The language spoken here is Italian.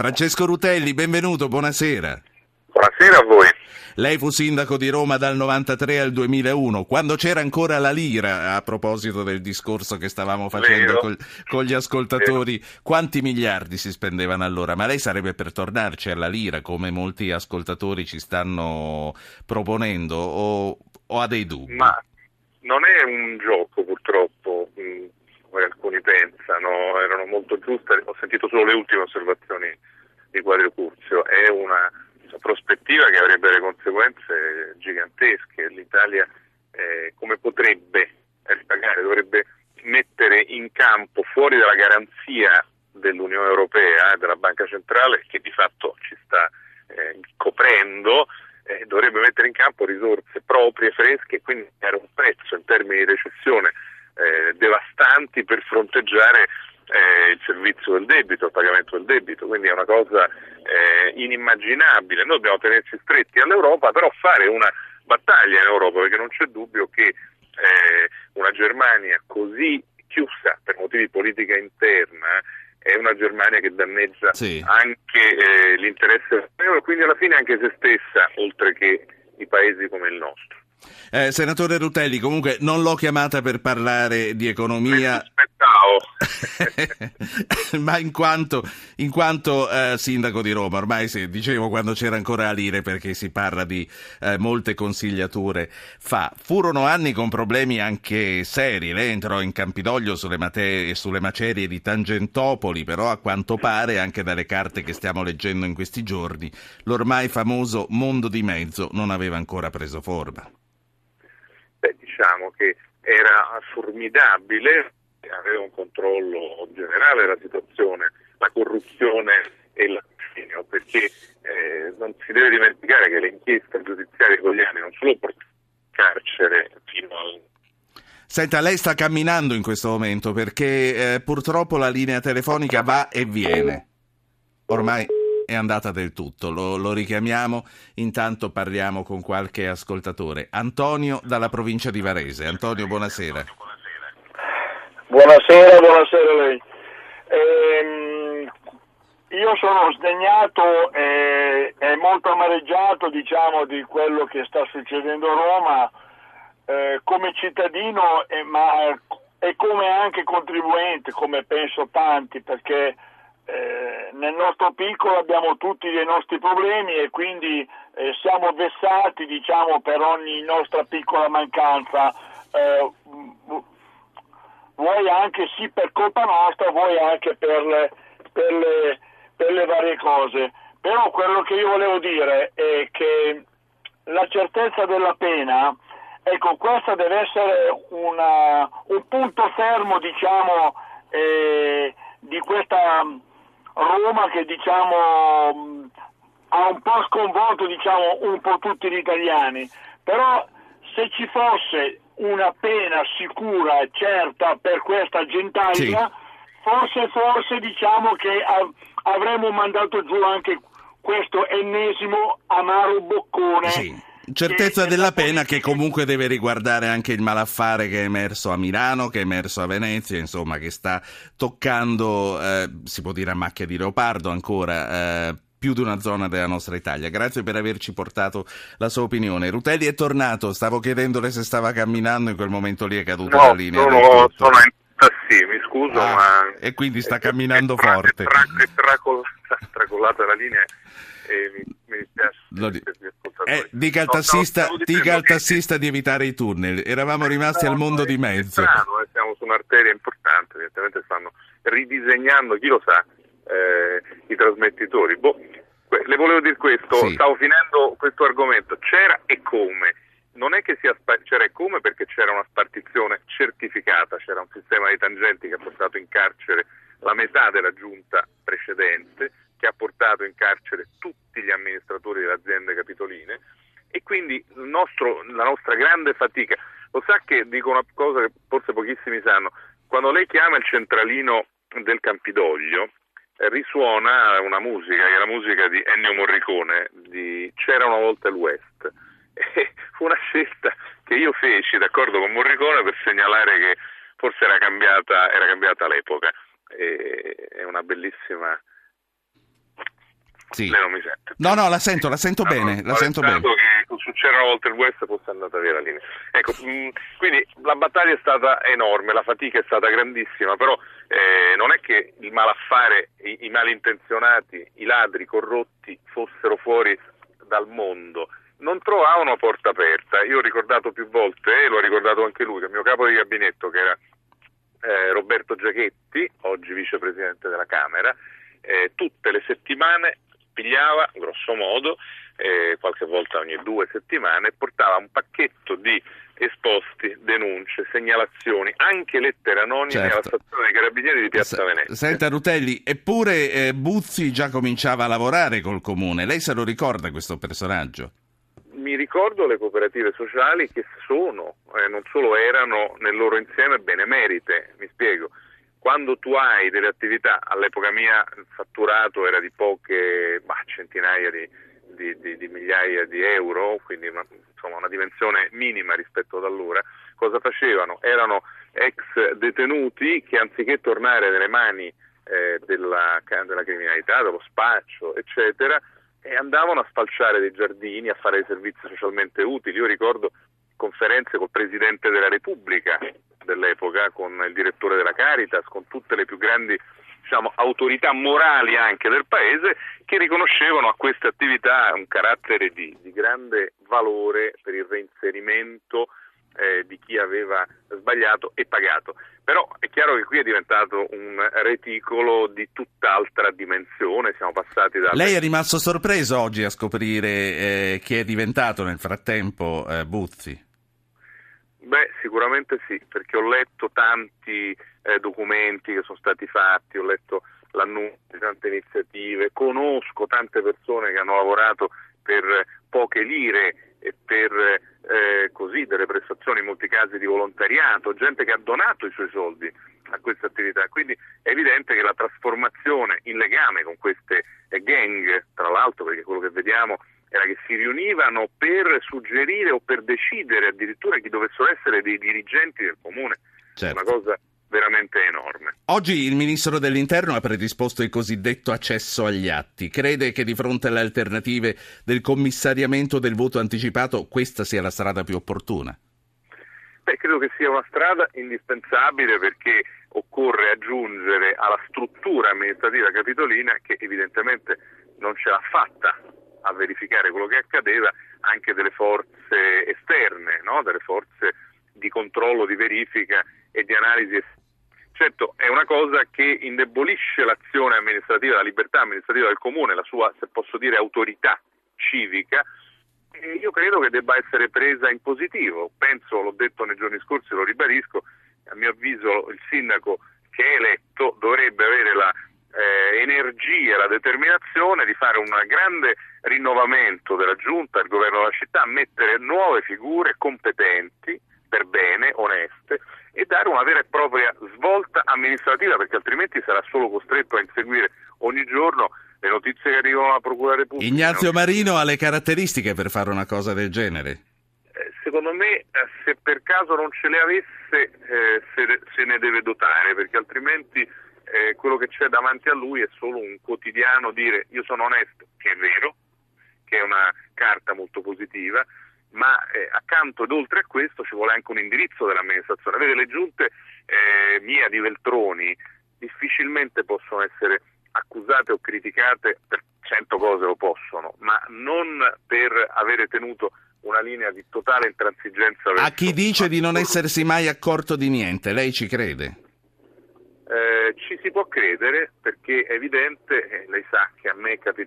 Francesco Rutelli, benvenuto, buonasera. Buonasera a voi. Lei fu sindaco di Roma dal 93 al 2001, quando c'era ancora la lira, a proposito del discorso che stavamo facendo col, con gli ascoltatori, Vero. quanti miliardi si spendevano allora? Ma lei sarebbe per tornarci alla lira, come molti ascoltatori ci stanno proponendo, o, o ha dei dubbi? Ma non è un gioco purtroppo, mm, come alcuni pensano, erano molto giuste, ho sentito solo le ultime osservazioni di Quadrio Curzio, è una prospettiva che avrebbe delle conseguenze gigantesche. L'Italia eh, come potrebbe ripagare? Dovrebbe mettere in campo fuori dalla garanzia dell'Unione Europea e della Banca Centrale che di fatto ci sta eh, coprendo, eh, dovrebbe mettere in campo risorse proprie, fresche e quindi dare un prezzo in termini di recessione eh, devastanti per fronteggiare eh, il servizio del debito, il pagamento del debito, quindi è una cosa eh, inimmaginabile. Noi dobbiamo tenerci stretti all'Europa, però fare una battaglia in Europa, perché non c'è dubbio che eh, una Germania così chiusa per motivi di politica interna è una Germania che danneggia sì. anche eh, l'interesse europeo e quindi alla fine anche se stessa, oltre che i paesi come il nostro. Eh, senatore Rutelli, comunque non l'ho chiamata per parlare di economia. ma in quanto, in quanto eh, sindaco di Roma, ormai si, dicevo quando c'era ancora la Lire perché si parla di eh, molte consigliature fa, furono anni con problemi anche seri, lei entrò in Campidoglio sulle, materie, sulle macerie di Tangentopoli, però a quanto pare anche dalle carte che stiamo leggendo in questi giorni, l'ormai famoso mondo di mezzo non aveva ancora preso forma. Diciamo che era formidabile avere un controllo generale della situazione, la corruzione e l'assegno, perché eh, non si deve dimenticare che le inchieste giudiziarie italiane non solo portano carcere fino al Senta, lei sta camminando in questo momento perché eh, purtroppo la linea telefonica va e viene. Ormai è andata del tutto, lo, lo, richiamiamo, intanto parliamo con qualche ascoltatore. Antonio dalla provincia di Varese. Antonio, buonasera. Buonasera, buonasera a lei. Ehm, io sono sdegnato e, e, molto amareggiato diciamo, di quello che sta succedendo a Roma eh, come cittadino e, ma, e, come anche contribuente, come penso tanti, perché eh, nel nostro piccolo abbiamo tutti dei nostri problemi e quindi eh, siamo vessati diciamo, per ogni nostra piccola mancanza. Eh, vuoi anche sì per colpa nostra, vuoi anche per le, per le, per le varie cose. Però quello che io volevo dire è che la certezza della pena, ecco, questa deve essere una, un punto fermo, diciamo, eh, Roma che, diciamo, ha un po' sconvolto, diciamo, un po' tutti gli italiani. Però se ci fosse una pena sicura e certa per questa gentaglia, sì. forse, forse diciamo che av- avremmo mandato giù anche questo ennesimo amaro boccone. Sì. Certezza della pena che comunque deve riguardare anche il malaffare che è emerso a Milano, che è emerso a Venezia, insomma, che sta toccando, eh, si può dire a macchia di leopardo ancora, eh, più di una zona della nostra Italia. Grazie per averci portato la sua opinione. Rutelli è tornato, stavo chiedendole se stava camminando, in quel momento lì è caduta no, la linea. No, sono in tassi, mi scuso, ah, ma... E quindi sta camminando è, forte. È, tra, è tracolata, tracolata la linea e mi, mi dispiace. Eh, dica al tassista, no, dica al tassista di evitare i tunnel, eravamo rimasti no, al mondo di mezzo. Strano, eh, siamo su un'arteria importante, evidentemente stanno ridisegnando, chi lo sa, eh, i trasmettitori. Boh, le volevo dire questo, sì. stavo finendo questo argomento, c'era e come. Non è che sia spa- c'era e come perché c'era una spartizione certificata, c'era un sistema di tangenti che ha portato in carcere la metà della giunta precedente, che ha portato in carcere tutti gli amministratori delle aziende capitoline e quindi nostro, la nostra grande fatica, lo sa che dico una cosa che forse pochissimi sanno, quando lei chiama il centralino del Campidoglio, risuona una musica, che è la musica di Ennio Morricone, di C'era una volta il West. E fu una scelta che io feci d'accordo con Morricone per segnalare che forse era cambiata, era cambiata l'epoca. E, è una bellissima Sì. Lei non mi sente? No, no, la sento, la sento Allora, bene, la sento bene. che C'era il West fosse andata via la linea. Ecco, mh, quindi la battaglia è stata enorme, la fatica è stata grandissima, però eh, non è che il malaffare, i, i malintenzionati, i ladri, i corrotti fossero fuori dal mondo. Non trovavano porta aperta. Io ho ricordato più volte, e lo ha ricordato anche lui, che il mio capo di gabinetto, che era eh, Roberto Giachetti, oggi vicepresidente della Camera, eh, tutte le settimane pigliava, grosso modo, eh, qualche volta ogni due settimane, portava un pacchetto di esposti, denunce, segnalazioni, anche lettere anonime Certo. alla stazione dei carabinieri di Piazza Venezia. Senta Rutelli, eppure eh, Buzzi già cominciava a lavorare col comune, lei se lo ricorda questo personaggio? Mi ricordo le cooperative sociali che sono, eh, non solo erano nel loro insieme benemerite, mi spiego. Quando tu hai delle attività, all'epoca mia il fatturato era di poche bah, centinaia di, di- di- di migliaia di euro, quindi una, insomma, una dimensione minima rispetto ad allora, cosa facevano? Erano ex detenuti che anziché tornare nelle mani eh, della, della criminalità, dello spaccio, eccetera, e andavano a spalciare dei giardini, a fare dei servizi socialmente utili. Io ricordo conferenze col Presidente della Repubblica dell'epoca, con il direttore della Caritas, con tutte le più grandi diciamo, autorità morali anche del Paese, che riconoscevano a queste attività un carattere di, di grande valore per il reinserimento eh, di chi aveva sbagliato e pagato. Però è chiaro che qui è diventato un reticolo di tutt'altra dimensione, siamo passati da... Lei è rimasto sorpreso oggi a scoprire eh, chi è diventato nel frattempo eh, Buzzi? Beh, sicuramente sì, perché ho letto tanti eh, documenti che sono stati fatti, ho letto l'annuncio di tante iniziative, conosco tante persone che hanno lavorato per poche lire e per eh, così delle prestazioni in molti casi di volontariato, gente che ha donato i suoi soldi a queste attività. Quindi è evidente che la trasformazione in legame con queste eh, gang, tra l'altro perché quello che vediamo era che si riunivano per suggerire o per decidere addirittura chi dovessero essere dei dirigenti del comune, Certo. una cosa veramente enorme. Oggi il ministro dell'Interno ha predisposto il cosiddetto accesso agli atti. Crede che di fronte alle alternative del commissariamento del voto anticipato questa sia la strada più opportuna? Beh, credo che sia una strada indispensabile perché occorre aggiungere alla struttura amministrativa capitolina che evidentemente non ce l'ha fatta a verificare quello che accadeva anche delle forze esterne, no? delle forze di controllo, di verifica e di analisi esterne. Certo, è una cosa che indebolisce l'azione amministrativa, la libertà amministrativa del comune, la sua, se posso dire, autorità civica, e io credo che debba essere presa in positivo. Penso, l'ho detto nei giorni scorsi, lo ribadisco, a mio avviso il sindaco che è eletto dovrebbe avere la eh, energia, la determinazione di fare un grande rinnovamento della giunta, del governo della città, mettere nuove figure competenti, per bene, oneste, e dare una vera e propria svolta amministrativa, perché altrimenti sarà solo costretto a inseguire ogni giorno le notizie che arrivano alla Procura Repubblica. Ignazio no? Marino ha le caratteristiche per fare una cosa del genere. Eh, Secondo me, eh, se per caso non ce le avesse, eh, se, se ne deve dotare, perché altrimenti eh, quello che c'è davanti a lui è solo un quotidiano dire io sono onesto, che è vero, che è una carta molto positiva, ma eh, accanto ed oltre a questo ci vuole anche un indirizzo dell'amministrazione. Vede, le giunte eh, mia di Veltroni difficilmente possono essere accusate o criticate per cento cose lo possono, ma non per avere tenuto una linea di totale intransigenza A chi dice di non essersi mai accorto di niente, lei ci crede? Eh, ci si può credere perché è evidente, eh, lei sa che a me è capitato